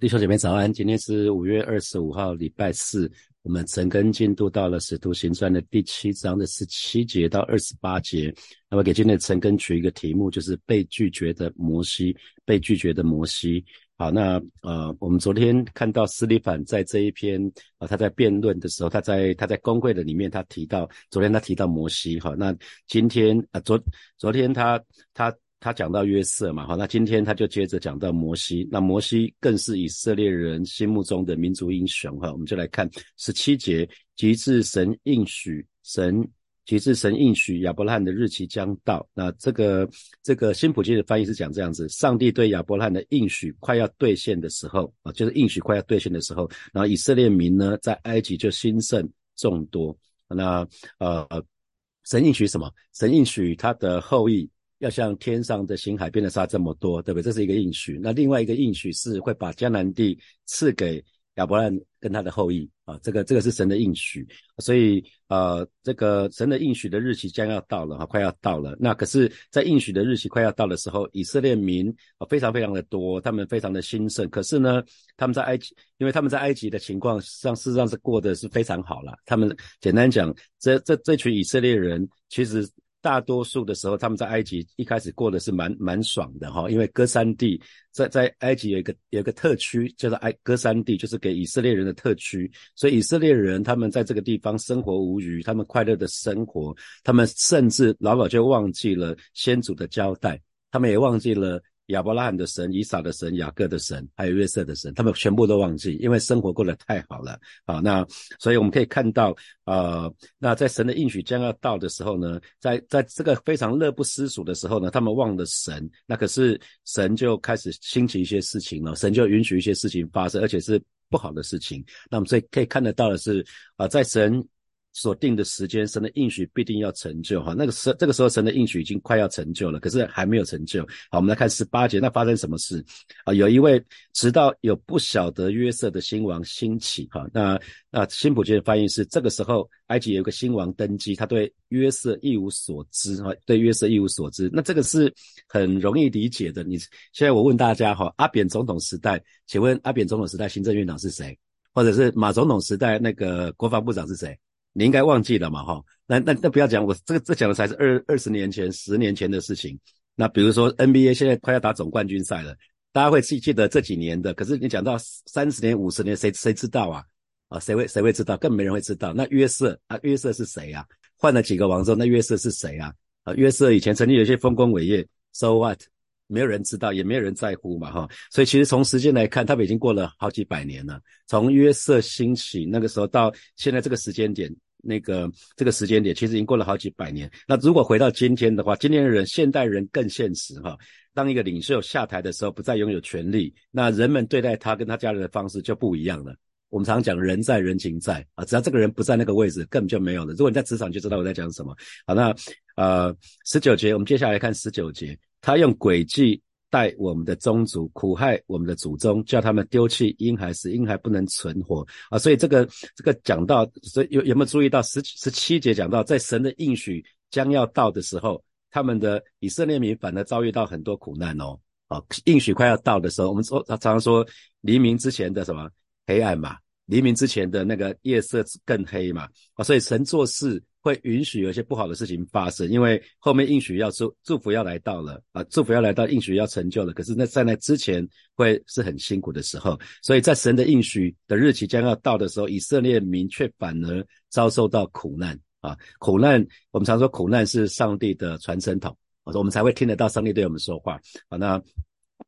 弟兄姐妹早安，今天是五月二十五号，礼拜四。我们陈根进度到了《使徒行传》的第七章的十七节到二十八节。那么给今天的陈根取一个题目，就是被拒绝的摩西。被拒绝的摩西。好，那呃，我们昨天看到斯里凡在这一篇啊，他在辩论的时候，他在他在公会的里面，他提到昨天他提到摩西。好，那今天啊，昨昨天他他。他讲到约瑟嘛，好，那今天他就接着讲到摩西，那摩西更是以色列人心目中的民族英雄哈，我们就来看十七节，及至神应许神，及至神应许亚伯拉罕的日期将到，那这个这个新普京的翻译是讲这样子，上帝对亚伯拉罕的应许快要兑现的时候啊，就是应许快要兑现的时候，然后以色列民呢在埃及就兴盛众多，那呃神应许什么？神应许他的后裔。要像天上的星海变得沙这么多，对不对？这是一个应许。那另外一个应许是会把迦南地赐给亚伯兰跟他的后裔啊，这个这个是神的应许。所以呃，这个神的应许的日期将要到了哈，快要到了。那可是，在应许的日期快要到的时候，以色列民啊非常非常的多，他们非常的兴盛。可是呢，他们在埃及，因为他们在埃及的情况上事实上是过得是非常好了。他们简单讲，这这这群以色列人其实。大多数的时候，他们在埃及一开始过的是蛮蛮爽的哈，因为戈三地在在埃及有一个有一个特区叫做埃戈三地，就是给以色列人的特区，所以以色列人他们在这个地方生活无余，他们快乐的生活，他们甚至老早就忘记了先祖的交代，他们也忘记了。亚伯拉罕的神、以撒的神、雅各的神，还有约瑟的神，他们全部都忘记，因为生活过得太好了。好，那所以我们可以看到，呃，那在神的应许将要到的时候呢，在在这个非常乐不思蜀的时候呢，他们忘了神。那可是神就开始兴起一些事情了，神就允许一些事情发生，而且是不好的事情。那么所以可以看得到的是，啊，在神。所定的时间，神的应许必定要成就哈。那个时，这个时候神的应许已经快要成就了，可是还没有成就。好，我们来看十八节，那发生什么事啊？有一位直到有不晓得约瑟的新王兴起哈。那那辛普京的翻译是：这个时候埃及有个新王登基，他对约瑟一无所知哈，对约瑟一无所知。那这个是很容易理解的。你现在我问大家哈，阿扁总统时代，请问阿扁总统时代行政院长是谁？或者是马总统时代那个国防部长是谁？你应该忘记了嘛，哈，那那那不要讲，我这个这讲的才是二二十年前、十年前的事情。那比如说 NBA 现在快要打总冠军赛了，大家会记记得这几年的。可是你讲到三十年、五十年，谁谁知道啊？啊，谁会谁会知道？更没人会知道。那约瑟啊，约瑟是谁啊？换了几个王之后，那约瑟是谁啊？啊，约瑟以前曾经有些丰功伟业，So what？没有人知道，也没有人在乎嘛，哈。所以其实从时间来看，他们已经过了好几百年了。从约瑟兴起那个时候到现在这个时间点，那个这个时间点其实已经过了好几百年。那如果回到今天的话，今天的人，现代人更现实，哈。当一个领袖下台的时候，不再拥有权力，那人们对待他跟他家人的方式就不一样了。我们常讲人在人情在啊，只要这个人不在那个位置，根本就没有了。如果你在职场，就知道我在讲什么。好，那呃十九节，我们接下来看十九节。他用诡计待我们的宗族，苦害我们的祖宗，叫他们丢弃婴孩，使婴孩不能存活啊！所以这个这个讲到，所以有有没有注意到十十七节讲到，在神的应许将要到的时候，他们的以色列民反而遭遇到很多苦难哦。啊，应许快要到的时候，我们说常常说黎明之前的什么黑暗嘛，黎明之前的那个夜色更黑嘛啊！所以神做事。会允许有一些不好的事情发生，因为后面应许要祝祝福要来到了啊，祝福要来到，应许要成就了。可是那在那之前会是很辛苦的时候，所以在神的应许的日期将要到的时候，以色列民却反而遭受到苦难啊！苦难，我们常说苦难是上帝的传声筒，我们才会听得到上帝对我们说话啊。那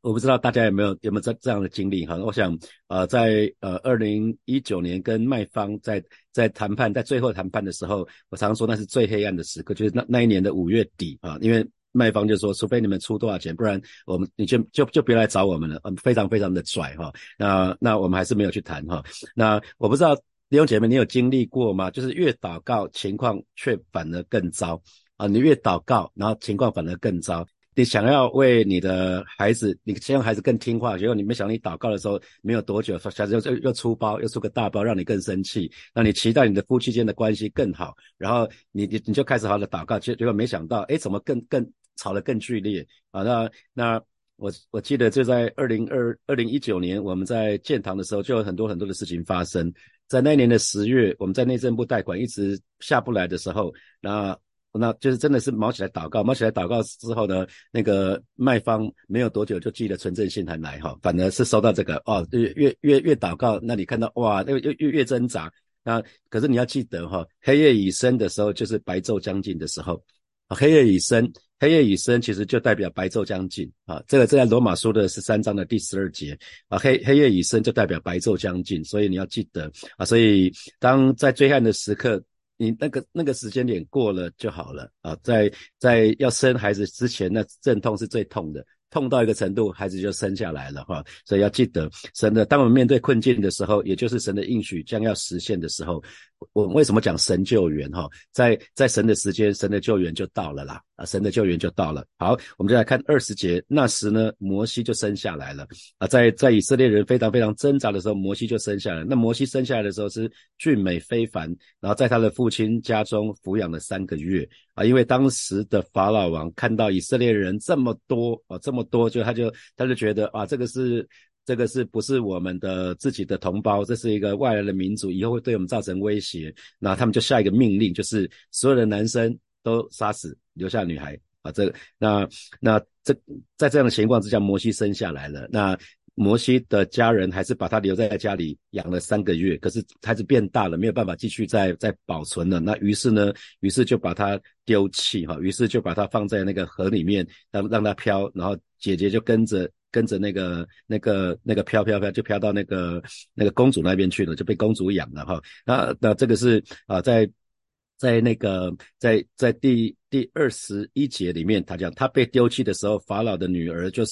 我不知道大家有没有有没有这这样的经历哈？我想，呃，在呃二零一九年跟卖方在在谈判，在最后谈判的时候，我常说那是最黑暗的时刻，就是那那一年的五月底啊，因为卖方就说，除非你们出多少钱，不然我们你就就就别来找我们了，嗯，非常非常的拽哈。那那我们还是没有去谈哈。那我不知道弟兄姐妹，你有经历过吗？就是越祷告，情况却反而更糟啊！你越祷告，然后情况反而更糟。你想要为你的孩子，你希望孩子更听话，结果你没想到你祷告的时候没有多久，小孩子又又出包，又出个大包，让你更生气。那你期待你的夫妻间的关系更好，然后你你你就开始好好的祷告，结结果没想到，哎，怎么更更吵得更剧烈啊？那那我我记得就在二零二二零一九年，我们在建堂的时候，就有很多很多的事情发生。在那年的十月，我们在内政部贷款一直下不来的时候，那那就是真的是毛起来祷告，毛起来祷告之后呢，那个卖方没有多久就寄了存证信函来哈，反而是收到这个哦，越越越越祷告，那你看到哇，那个越越越挣扎。那可是你要记得哈，黑夜已深的时候就是白昼将近的时候，黑夜已深。黑夜已深，其实就代表白昼将近啊。这个在罗马书的十三章的第十二节啊，黑黑夜已深就代表白昼将近，所以你要记得啊。所以当在最暗的时刻，你那个那个时间点过了就好了啊。在在要生孩子之前，那阵痛是最痛的。痛到一个程度，孩子就生下来了哈，所以要记得神的。当我们面对困境的时候，也就是神的应许将要实现的时候，我为什么讲神救援哈？在在神的时间，神的救援就到了啦啊，神的救援就到了。好，我们就来看二十节，那时呢，摩西就生下来了啊，在在以色列人非常非常挣扎的时候，摩西就生下来。那摩西生下来的时候是俊美非凡，然后在他的父亲家中抚养了三个月。啊，因为当时的法老王看到以色列人这么多啊，这么多，就他就他就觉得啊，这个是这个是不是我们的自己的同胞？这是一个外来的民族，以后会对我们造成威胁。那他们就下一个命令，就是所有的男生都杀死，留下女孩啊。这个那那这在这样的情况之下，摩西生下来了。那摩西的家人还是把他留在家里养了三个月，可是孩子变大了，没有办法继续再再保存了。那于是呢，于是就把他丢弃哈，于是就把他放在那个河里面，让让他漂，然后姐姐就跟着跟着那个那个那个飘飘飘，就飘到那个那个公主那边去了，就被公主养了哈。那那这个是啊，在。在那个在在第第二十一节里面，他讲他被丢弃的时候，法老的女儿就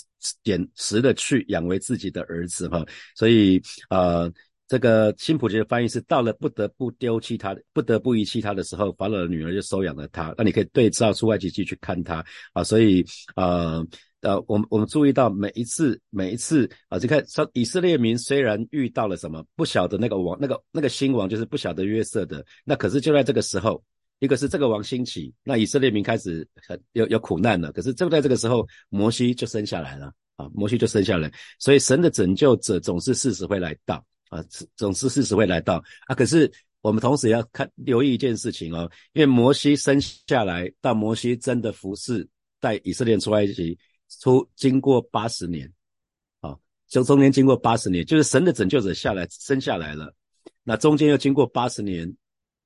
捡拾了去养为自己的儿子哈，所以呃，这个新普杰的翻译是到了不得不丢弃他，不得不遗弃他的时候，法老的女儿就收养了他。那你可以对照出外籍记去看他啊，所以呃。呃，我们我们注意到每一次每一次啊，就看说以色列民虽然遇到了什么不晓得那个王那个那个新王就是不晓得约瑟的，那可是就在这个时候，一个是这个王兴起，那以色列民开始很有有苦难了，可是就在这个时候，摩西就生下来了啊，摩西就生下来，所以神的拯救者总是事实会来到啊，总是事实会来到啊，可是我们同时要看留意一件事情哦，因为摩西生下来到摩西真的服侍带以色列出埃及。出经过八十年，啊，就中间经过八十年，就是神的拯救者下来生下来了，那中间又经过八十年，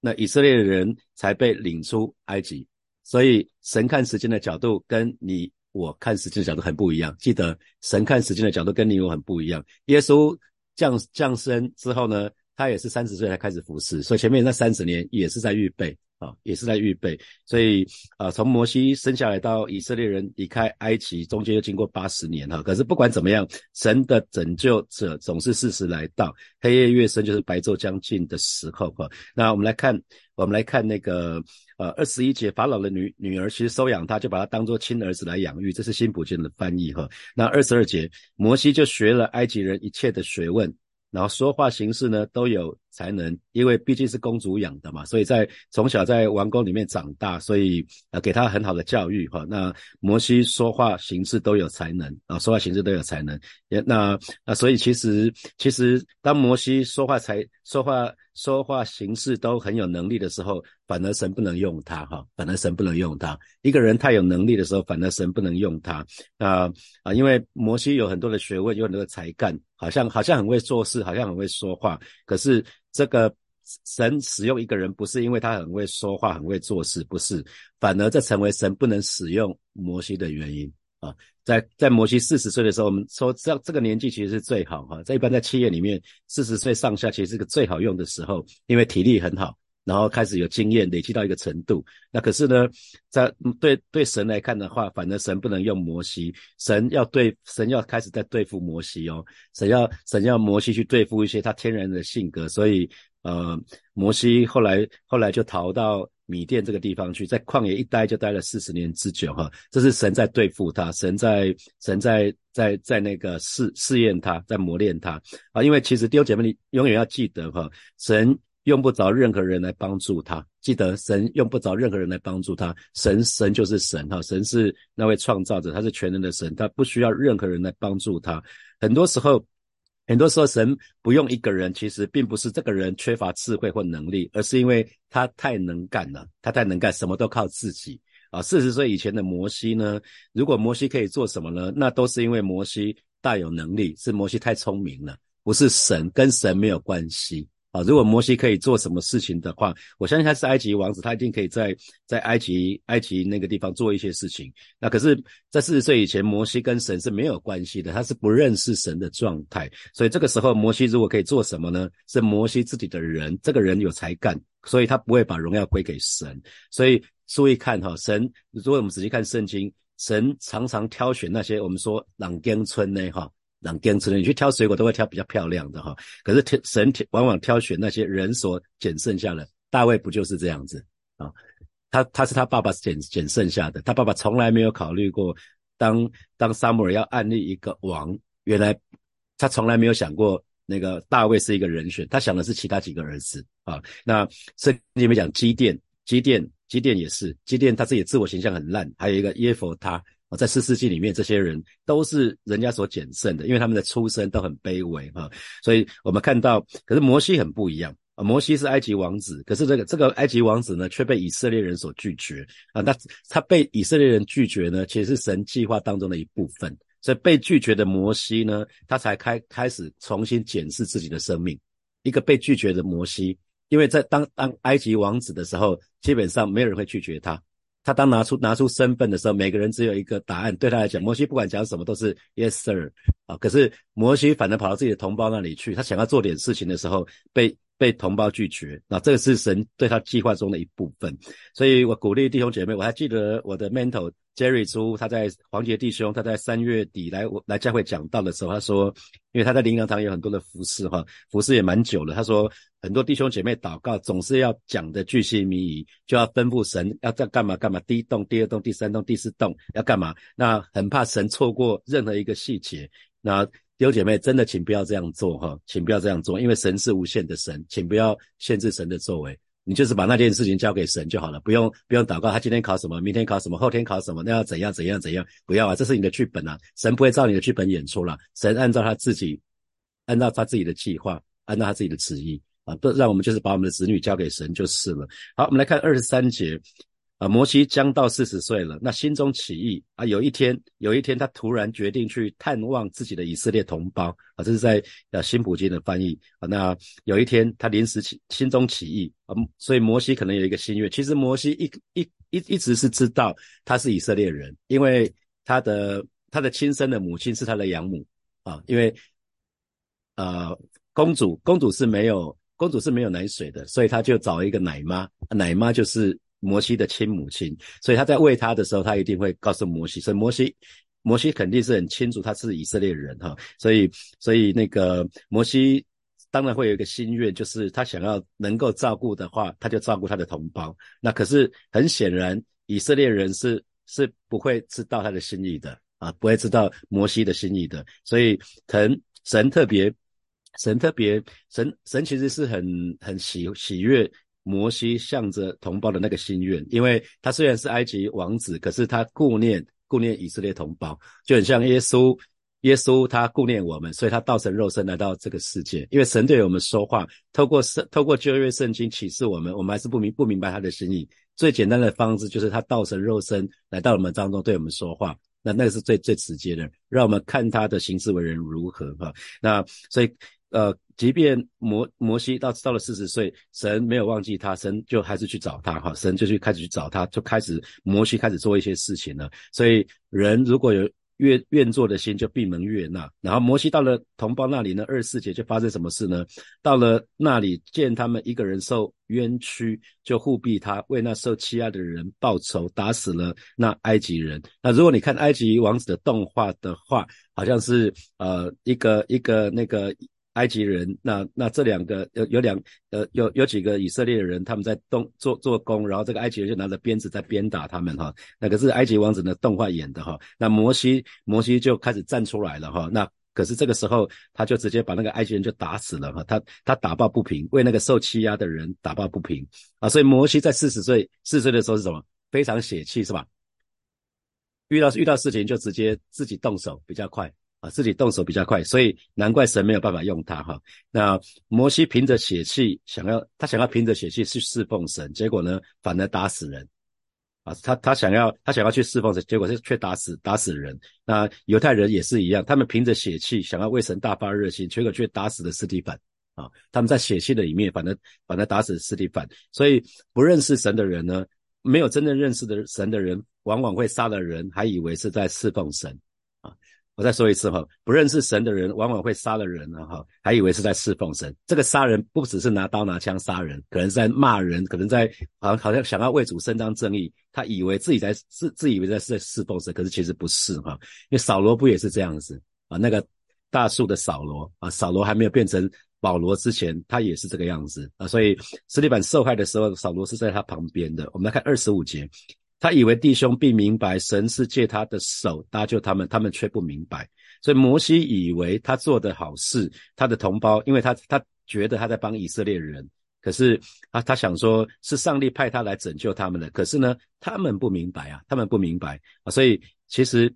那以色列的人才被领出埃及，所以神看时间的角度跟你我看时间的角度很不一样。记得神看时间的角度跟你我很不一样。耶稣降降生之后呢，他也是三十岁才开始服侍，所以前面那三十年也是在预备。啊，也是在预备，所以啊，从摩西生下来到以色列人离开埃及，中间又经过八十年哈。可是不管怎么样，神的拯救者总是适时来到，黑夜越深就是白昼将近的时候哈。那我们来看，我们来看那个呃二十一节，法老的女女儿其实收养他，就把他当做亲儿子来养育，这是新普京的翻译哈。那二十二节，摩西就学了埃及人一切的学问。然后说话形式呢都有才能，因为毕竟是公主养的嘛，所以在从小在王宫里面长大，所以呃给他很好的教育哈。那摩西说话行事都有才能啊，说话行事都有才能。也那那所以其实其实当摩西说话才说话说话行事都很有能力的时候，反而神不能用他哈，反而神不能用他。一个人太有能力的时候，反而神不能用他啊啊，因为摩西有很多的学问，有很多的才干。好像好像很会做事，好像很会说话。可是这个神使用一个人，不是因为他很会说话、很会做事，不是，反而这成为神不能使用摩西的原因啊。在在摩西四十岁的时候，我们说这这个年纪其实是最好哈。在一般在企业里面，四十岁上下其实是个最好用的时候，因为体力很好。然后开始有经验，累积到一个程度。那可是呢，在对对神来看的话，反正神不能用摩西，神要对神要开始在对付摩西哦，神要神要摩西去对付一些他天然的性格，所以呃，摩西后来后来就逃到米甸这个地方去，在旷野一待就待了四十年之久哈。这是神在对付他，神在神在在在那个试试验他，在磨练他啊。因为其实弟兄姐妹，你永远要记得哈，神。用不着任何人来帮助他，记得神用不着任何人来帮助他，神神就是神哈，神是那位创造者，他是全能的神，他不需要任何人来帮助他。很多时候，很多时候神不用一个人，其实并不是这个人缺乏智慧或能力，而是因为他太能干了，他太能干，什么都靠自己啊。四十岁以前的摩西呢，如果摩西可以做什么呢？那都是因为摩西大有能力，是摩西太聪明了，不是神跟神没有关系。啊，如果摩西可以做什么事情的话，我相信他是埃及王子，他一定可以在在埃及埃及那个地方做一些事情。那可是，在四十岁以前，摩西跟神是没有关系的，他是不认识神的状态。所以这个时候，摩西如果可以做什么呢？是摩西自己的人，这个人有才干，所以他不会把荣耀归给神。所以注意看哈，神如果我们仔细看圣经，神常常挑选那些我们说朗根村呢哈。让坚持的，你去挑水果都会挑比较漂亮的哈。可是挑神挑往往挑选那些人所拣剩下的。大卫不就是这样子啊？他他是他爸爸拣拣剩下的，他爸爸从来没有考虑过当当撒母耳要安立一个王，原来他从来没有想过那个大卫是一个人选，他想的是其他几个儿子啊。那圣经里面讲基甸，基甸基甸也是基甸，他自己自我形象很烂，还有一个耶佛他。在四世纪里面，这些人都是人家所拣剩的，因为他们的出身都很卑微哈。所以我们看到，可是摩西很不一样啊。摩西是埃及王子，可是这个这个埃及王子呢，却被以色列人所拒绝啊。那他被以色列人拒绝呢，其实是神计划当中的一部分。所以被拒绝的摩西呢，他才开开始重新检视自己的生命。一个被拒绝的摩西，因为在当当埃及王子的时候，基本上没有人会拒绝他。他当拿出拿出身份的时候，每个人只有一个答案。对他来讲，摩西不管讲什么都是 yes sir 啊。可是摩西反而跑到自己的同胞那里去，他想要做点事情的时候，被被同胞拒绝。那这个是神对他计划中的一部分。所以我鼓励弟兄姐妹，我还记得我的 mentor Jerry 朱，他在黄杰弟兄，他在三月底来我来教会讲道的时候，他说，因为他在灵粮堂有很多的服饰哈，服饰也蛮久了，他说。很多弟兄姐妹祷告总是要讲的巨细靡遗，就要吩咐神要在干嘛干嘛，第一栋、第二栋、第三栋、第四栋要干嘛？那很怕神错过任何一个细节。那弟兄姐妹真的请不要这样做哈，请不要这样做，因为神是无限的神，请不要限制神的作为。你就是把那件事情交给神就好了，不用不用祷告。他今天考什么？明天考什么？后天考什么？那要怎样怎样怎样？不要啊，这是你的剧本啊，神不会照你的剧本演出了，神按照他自己，按照他自己的计划，按照他自己的旨意。啊，不让我们就是把我们的子女交给神就是了。好，我们来看二十三节。啊，摩西将到四十岁了，那心中起意啊，有一天，有一天他突然决定去探望自己的以色列同胞啊，这是在呃新普京的翻译啊。那有一天他临时起心中起意啊，所以摩西可能有一个心愿。其实摩西一一一一直是知道他是以色列人，因为他的他的亲生的母亲是他的养母啊，因为呃公主公主是没有。公主是没有奶水的，所以他就找一个奶妈，奶妈就是摩西的亲母亲，所以他在喂他的时候，他一定会告诉摩西，所以摩西，摩西肯定是很清楚他是以色列人哈，所以，所以那个摩西当然会有一个心愿，就是他想要能够照顾的话，他就照顾他的同胞。那可是很显然，以色列人是是不会知道他的心意的啊，不会知道摩西的心意的，所以 thần 神特别。神特别，神神其实是很很喜喜悦摩西向着同胞的那个心愿，因为他虽然是埃及王子，可是他顾念顾念以色列同胞，就很像耶稣，耶稣他顾念我们，所以他道成肉身来到这个世界，因为神对我们说话，透过圣透过旧约圣经启示我们，我们还是不明不明白他的心意，最简单的方式就是他道成肉身来到我们当中对我们说话，那那个是最最直接的，让我们看他的行事为人如何哈，那所以。呃，即便摩摩西到到了四十岁，神没有忘记他，神就还是去找他哈，神就去开始去找他，就开始摩西开始做一些事情了。所以人如果有愿愿做的心，就闭门悦纳。然后摩西到了同胞那里呢，二十四节就发生什么事呢？到了那里见他们一个人受冤屈，就护庇他，为那受欺压的人报仇，打死了那埃及人。那如果你看埃及王子的动画的话，好像是呃一个一个那个。埃及人，那那这两个有有两呃有有几个以色列人，他们在动做做工，然后这个埃及人就拿着鞭子在鞭打他们哈。那可是埃及王子的动画演的哈。那摩西摩西就开始站出来了哈。那可是这个时候他就直接把那个埃及人就打死了哈，他他打抱不平，为那个受欺压的人打抱不平啊，所以摩西在四十岁四十岁的时候是什么？非常血气是吧？遇到遇到事情就直接自己动手比较快啊，自己动手比较快，所以难怪神没有办法用他哈。那摩西凭着血气想要他想要凭着血气去侍奉神，结果呢反而打死人啊。他他想要他想要去侍奉神，结果是却打死打死人。那犹太人也是一样，他们凭着血气想要为神大发热心，结果却打死了斯蒂凡啊。他们在血气的里面，反而反而打死斯蒂凡。所以不认识神的人呢？没有真正认识的神的人，往往会杀了人，还以为是在侍奉神！我再说一次哈，不认识神的人，往往会杀了人啊哈，还以为是在侍奉神。这个杀人不只是拿刀拿枪杀人，可能是在骂人，可能在好像好像想要为主伸张正义，他以为自己在自自以为在在侍奉神，可是其实不是哈。因为扫罗不也是这样子啊？那个大树的扫罗啊，扫罗还没有变成。保罗之前他也是这个样子啊，所以斯蒂凡受害的时候，扫罗是在他旁边的。我们来看二十五节，他以为弟兄必明白神是借他的手搭救他们，他们却不明白。所以摩西以为他做的好事，他的同胞，因为他他觉得他在帮以色列人，可是啊，他想说是上帝派他来拯救他们的，可是呢，他们不明白啊，他们不明白啊，所以其实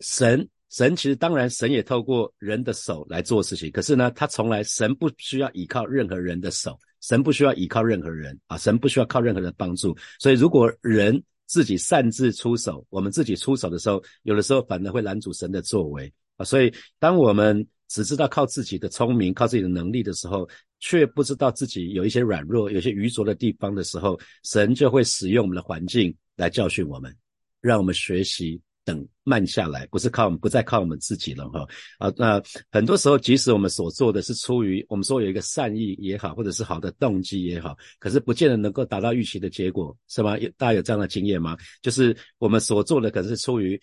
神。神其实当然，神也透过人的手来做事情。可是呢，他从来神不需要依靠任何人的手，神不需要依靠任何人啊，神不需要靠任何人帮助。所以，如果人自己擅自出手，我们自己出手的时候，有的时候反而会拦阻神的作为啊。所以，当我们只知道靠自己的聪明、靠自己的能力的时候，却不知道自己有一些软弱、有些愚拙的地方的时候，神就会使用我们的环境来教训我们，让我们学习。等慢下来，不是靠我们，不再靠我们自己了哈啊！那很多时候，即使我们所做的是出于我们说有一个善意也好，或者是好的动机也好，可是不见得能够达到预期的结果，是吗？大家有这样的经验吗？就是我们所做的可能是出于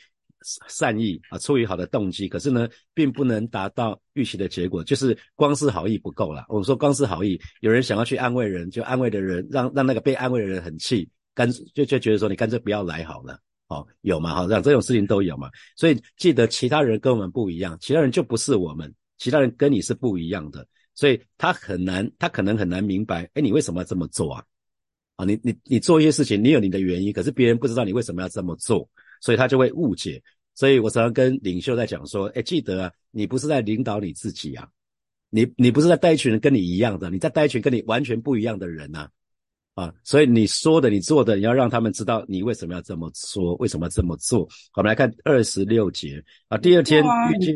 善意啊，出于好的动机，可是呢，并不能达到预期的结果，就是光是好意不够了。我们说光是好意，有人想要去安慰人，就安慰的人让让那个被安慰的人很气，干就就觉得说你干脆不要来好了。哦，有嘛？哈，这样这种事情都有嘛？所以记得，其他人跟我们不一样，其他人就不是我们，其他人跟你是不一样的，所以他很难，他可能很难明白，哎，你为什么要这么做啊？啊，你你你做一些事情，你有你的原因，可是别人不知道你为什么要这么做，所以他就会误解。所以我常常跟领袖在讲说，哎，记得啊，你不是在领导你自己啊，你你不是在带一群人跟你一样的，你在带一群跟你完全不一样的人呐。啊，所以你说的、你做的，你要让他们知道你为什么要这么说，为什么要这么做。我们来看二十六节啊，第二天遇见，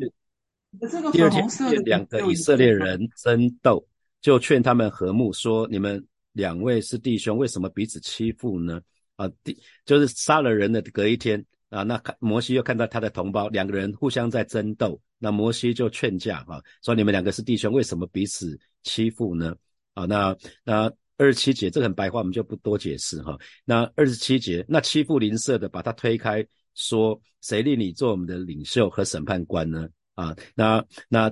第二天遇见两个以色列人争斗，就劝他们和睦，说：你们两位是弟兄，为什么彼此欺负呢？啊，第就是杀了人的隔一天啊，那看摩西又看到他的同胞两个人互相在争斗，那摩西就劝架啊，说你们两个是弟兄，为什么彼此欺负呢？啊，那那。二十七节，这个很白话，我们就不多解释哈。那二十七节，那欺负邻舍的，把他推开，说：“谁令你做我们的领袖和审判官呢？”啊，那那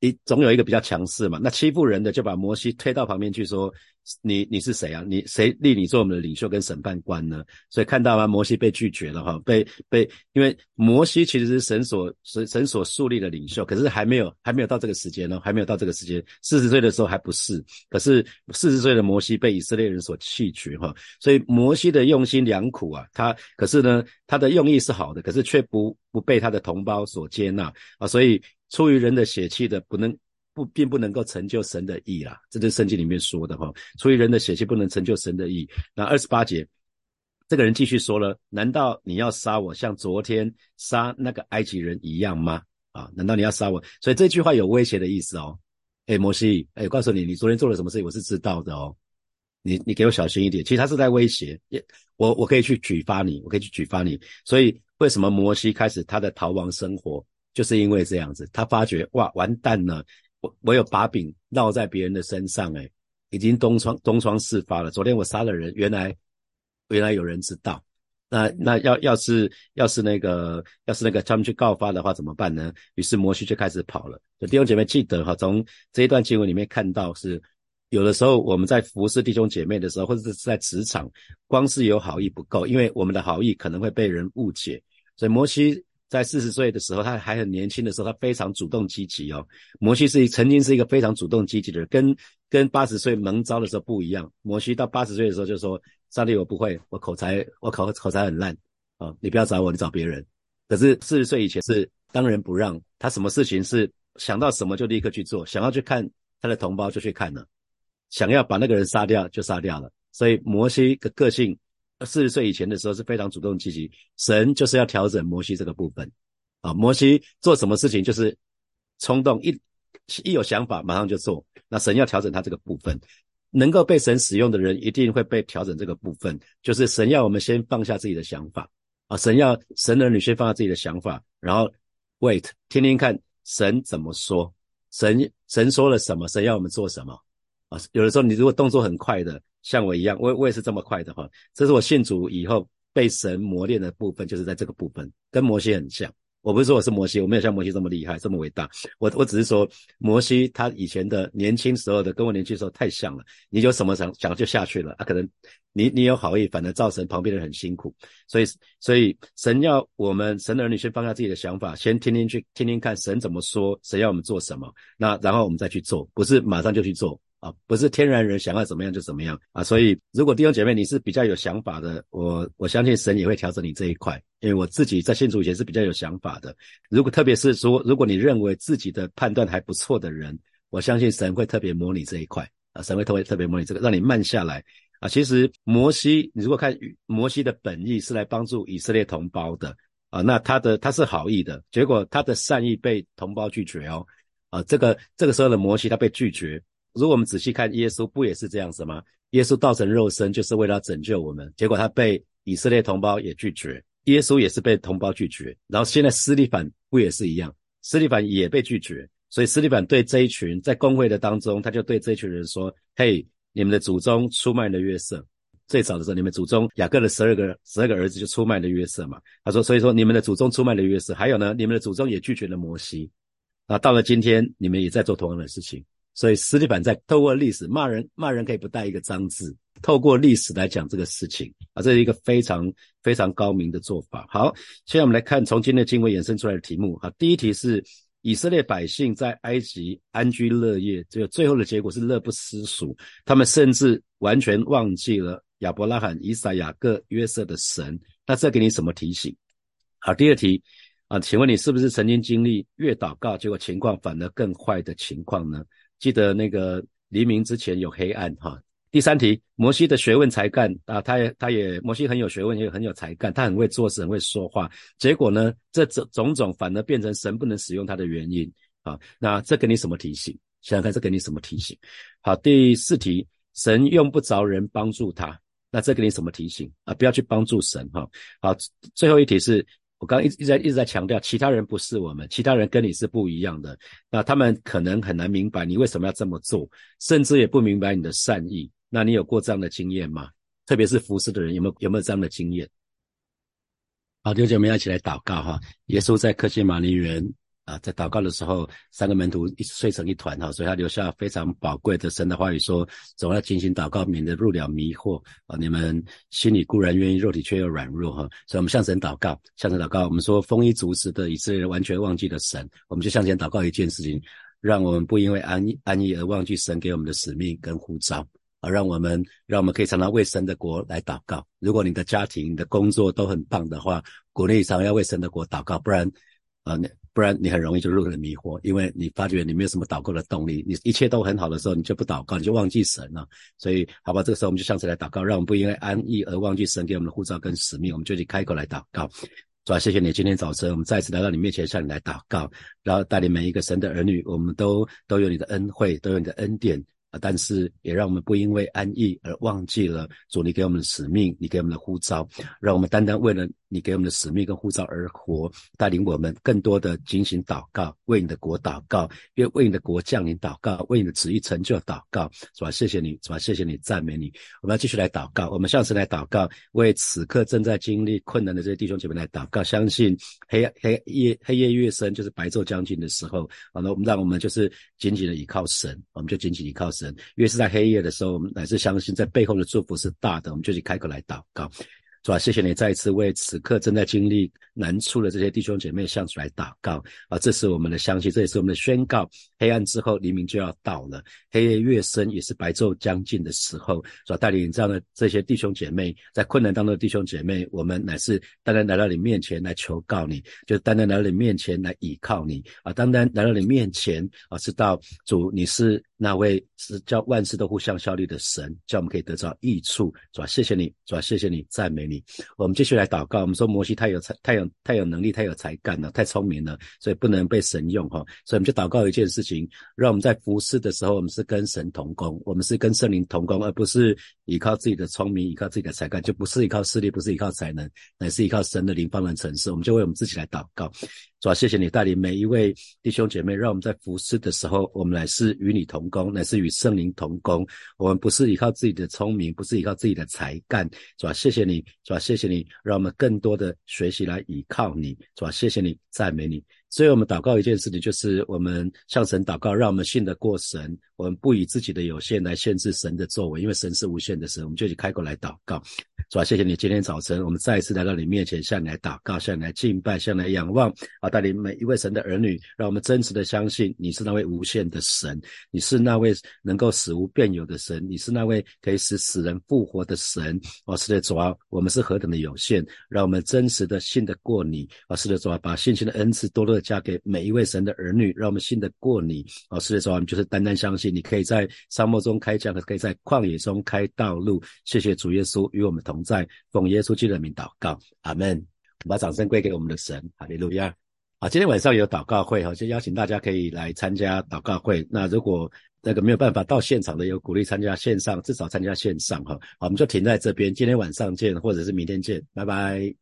一总有一个比较强势嘛。那欺负人的就把摩西推到旁边去说。你你是谁啊？你谁立你做我们的领袖跟审判官呢？所以看到吗？摩西被拒绝了哈，被被，因为摩西其实是神所神神所树立的领袖，可是还没有还没有到这个时间呢，还没有到这个时间，四十岁的时候还不是。可是四十岁的摩西被以色列人所弃绝哈，所以摩西的用心良苦啊，他可是呢，他的用意是好的，可是却不不被他的同胞所接纳啊，所以出于人的血气的不能。不，并不能够成就神的意啦，这是圣经里面说的哈。出于人的血气不能成就神的意。那二十八节，这个人继续说了：难道你要杀我，像昨天杀那个埃及人一样吗？啊，难道你要杀我？所以这句话有威胁的意思哦。哎，摩西，哎，告诉你，你昨天做了什么事情，我是知道的哦。你你给我小心一点。其实他是在威胁，也我我可以去举发你，我可以去举发你。所以为什么摩西开始他的逃亡生活，就是因为这样子，他发觉哇，完蛋了。我我有把柄落在别人的身上，哎，已经东窗东窗事发了。昨天我杀了人，原来原来有人知道，那那要要是要是那个要是那个他们去告发的话怎么办呢？于是摩西就开始跑了。弟兄姐妹记得哈，从这一段经文里面看到是，有的时候我们在服侍弟兄姐妹的时候，或者是在职场，光是有好意不够，因为我们的好意可能会被人误解，所以摩西。在四十岁的时候，他还很年轻的时候，他非常主动积极哦。摩西是曾经是一个非常主动积极的人，跟跟八十岁蒙召的时候不一样。摩西到八十岁的时候就说：“上帝，我不会，我口才我口口才很烂啊，你不要找我，你找别人。”可是四十岁以前是当仁不让，他什么事情是想到什么就立刻去做，想要去看他的同胞就去看了，想要把那个人杀掉就杀掉了。所以摩西的个性。四十岁以前的时候是非常主动积极，神就是要调整摩西这个部分啊。摩西做什么事情就是冲动，一一有想法马上就做。那神要调整他这个部分，能够被神使用的人一定会被调整这个部分，就是神要我们先放下自己的想法啊。神要神的女先放下自己的想法，然后 wait 听听看神怎么说，神神说了什么，神要我们做什么啊？有的时候你如果动作很快的。像我一样，我我也是这么快的哈。这是我信主以后被神磨练的部分，就是在这个部分，跟摩西很像。我不是说我是摩西，我没有像摩西这么厉害，这么伟大。我我只是说，摩西他以前的年轻时候的，跟我年轻时候太像了。你有什么想想就下去了啊？可能你你有好意，反而造成旁边的人很辛苦。所以所以神要我们神的儿女先放下自己的想法，先听听去听听看神怎么说，神要我们做什么，那然后我们再去做，不是马上就去做。啊，不是天然人想要怎么样就怎么样啊，所以如果弟兄姐妹你是比较有想法的，我我相信神也会调整你这一块，因为我自己在信主以前是比较有想法的。如果特别是说，如果你认为自己的判断还不错的人，我相信神会特别模拟这一块啊，神会特别特别模拟这个，让你慢下来啊。其实摩西，你如果看摩西的本意是来帮助以色列同胞的啊，那他的他是好意的，结果他的善意被同胞拒绝哦啊，这个这个时候的摩西他被拒绝。如果我们仔细看耶稣，不也是这样子吗？耶稣道成肉身就是为了拯救我们，结果他被以色列同胞也拒绝，耶稣也是被同胞拒绝。然后现在斯利凡不也是一样？斯利凡也被拒绝，所以斯利凡对这一群在公会的当中，他就对这一群人说：“嘿，你们的祖宗出卖了约瑟。最早的时候，你们祖宗雅各的十二个十二个儿子就出卖了约瑟嘛。他说，所以说你们的祖宗出卖了约瑟，还有呢，你们的祖宗也拒绝了摩西。啊，到了今天，你们也在做同样的事情。”所以，斯蒂凡在透过历史骂人，骂人可以不带一个脏字，透过历史来讲这个事情啊，这是一个非常非常高明的做法。好，现在我们来看从今天的经文衍生出来的题目。好，第一题是以色列百姓在埃及安居乐业，这个最后的结果是乐不思蜀，他们甚至完全忘记了亚伯拉罕、以撒、雅各、约瑟的神。那这给你什么提醒？好，第二题啊，请问你是不是曾经经历越祷告，结果情况反而更坏的情况呢？记得那个黎明之前有黑暗哈。第三题，摩西的学问才干啊，他也他也摩西很有学问，也很有才干，他很会做事，很会说话。结果呢，这种种种反而变成神不能使用他的原因啊。那这给你什么提醒？想想看，这给你什么提醒？好，第四题，神用不着人帮助他，那这给你什么提醒啊？不要去帮助神哈。好，最后一题是。我刚一直一直在一直在强调，其他人不是我们，其他人跟你是不一样的。那他们可能很难明白你为什么要这么做，甚至也不明白你的善意。那你有过这样的经验吗？特别是服侍的人，有没有有没有这样的经验？好，弟兄姐妹一起来祷告哈。耶稣在克西马尼园。啊，在祷告的时候，三个门徒一睡成一团哈，所以他留下非常宝贵的神的话语，说总要进行祷告，免得入了迷惑啊。你们心里固然愿意，肉体却又软弱哈，所以我们向神祷告，向神祷告。我们说丰衣足食的以色列人完全忘记了神，我们就向前祷告一件事情，让我们不因为安逸安逸而忘记神给我们的使命跟呼召啊，让我们让我们可以常常为神的国来祷告。如果你的家庭、的工作都很棒的话，鼓励常要为神的国祷告，不然啊那。不然你很容易就入了迷惑，因为你发觉你没有什么祷告的动力，你一切都很好的时候，你就不祷告，你就忘记神了。所以，好吧，这个时候我们就向神来祷告，让我们不因为安逸而忘记神给我们的护照跟使命，我们就去开口来祷告。主啊，谢谢你今天早晨我们再次来到你面前向你来祷告，然后带领每一个神的儿女，我们都都有你的恩惠，都有你的恩典。啊！但是也让我们不因为安逸而忘记了主你给我们的使命，你给我们的呼召，让我们单单为了你给我们的使命跟护照而活，带领我们更多的进行祷告，为你的国祷告，为为你的国降临祷告，为你的旨意成就祷告，是吧？谢谢你，是吧？谢谢你，赞美你。我们要继续来祷告，我们下次来祷告，为此刻正在经历困难的这些弟兄姐妹来祷告。相信黑黑夜黑夜越深，就是白昼将近的时候，好了，我们让我们就是紧紧的依靠神，我们就紧紧依靠神。越是在黑夜的时候，我们乃是相信在背后的祝福是大的，我们就去开口来祷告。主啊，谢谢你再一次为此刻正在经历难处的这些弟兄姐妹向主来祷告啊！这是我们的相信，这也是我们的宣告。黑暗之后，黎明就要到了；黑夜越深，也是白昼将近的时候。主啊，带领这样的这些弟兄姐妹，在困难当中的弟兄姐妹，我们乃是单单来到你面前来求告你，就单单来到你面前来倚靠你啊！单单来到你面前啊，知道主你是那位是叫万事都互相效力的神，叫我们可以得到益处。主啊，谢谢你，主啊，谢谢你，赞美你。我们继续来祷告。我们说摩西太有才，太有太有能力，太有才干了，太聪明了，所以不能被神用哈。所以我们就祷告一件事情，让我们在服侍的时候，我们是跟神同工，我们是跟圣灵同工，而不是依靠自己的聪明，依靠自己的才干，就不是依靠势力，不是依靠才能，乃是依靠神的灵方能成事。我们就为我们自己来祷告。主啊，谢谢你带领每一位弟兄姐妹，让我们在服侍的时候，我们乃是与你同工，乃是与圣灵同工。我们不是依靠自己的聪明，不是依靠自己的才干。主啊，谢谢你，主啊，谢谢你，让我们更多的学习来依靠你。主啊，谢谢你，赞美你。所以我们祷告一件事情，就是我们向神祷告，让我们信得过神。我们不以自己的有限来限制神的作为，因为神是无限的神。我们就去开口来祷告。主啊，谢谢你，今天早晨我们再一次来到你面前，向你来祷告，向你来敬拜，向你来仰望。啊，带领每一位神的儿女，让我们真实的相信你是那位无限的神，你是那位能够使无变有的神，你是那位可以使死人复活的神。哦，是的，主啊，我们是何等的有限，让我们真实的信得过你。啊，是的，主啊，把信心的恩赐多多的加给每一位神的儿女，让我们信得过你。啊，是的，主啊，我们就是单单相信你可以在沙漠中开疆，可以在旷野中开道路。谢谢主耶稣与我们同。在奉耶稣基督的名祷告，阿门。我们把掌声归给我们的神，哈利路亚。好，今天晚上有祷告会哈，就邀请大家可以来参加祷告会。那如果那个没有办法到现场的，有鼓励参加线上，至少参加线上哈。好，我们就停在这边，今天晚上见，或者是明天见，拜拜。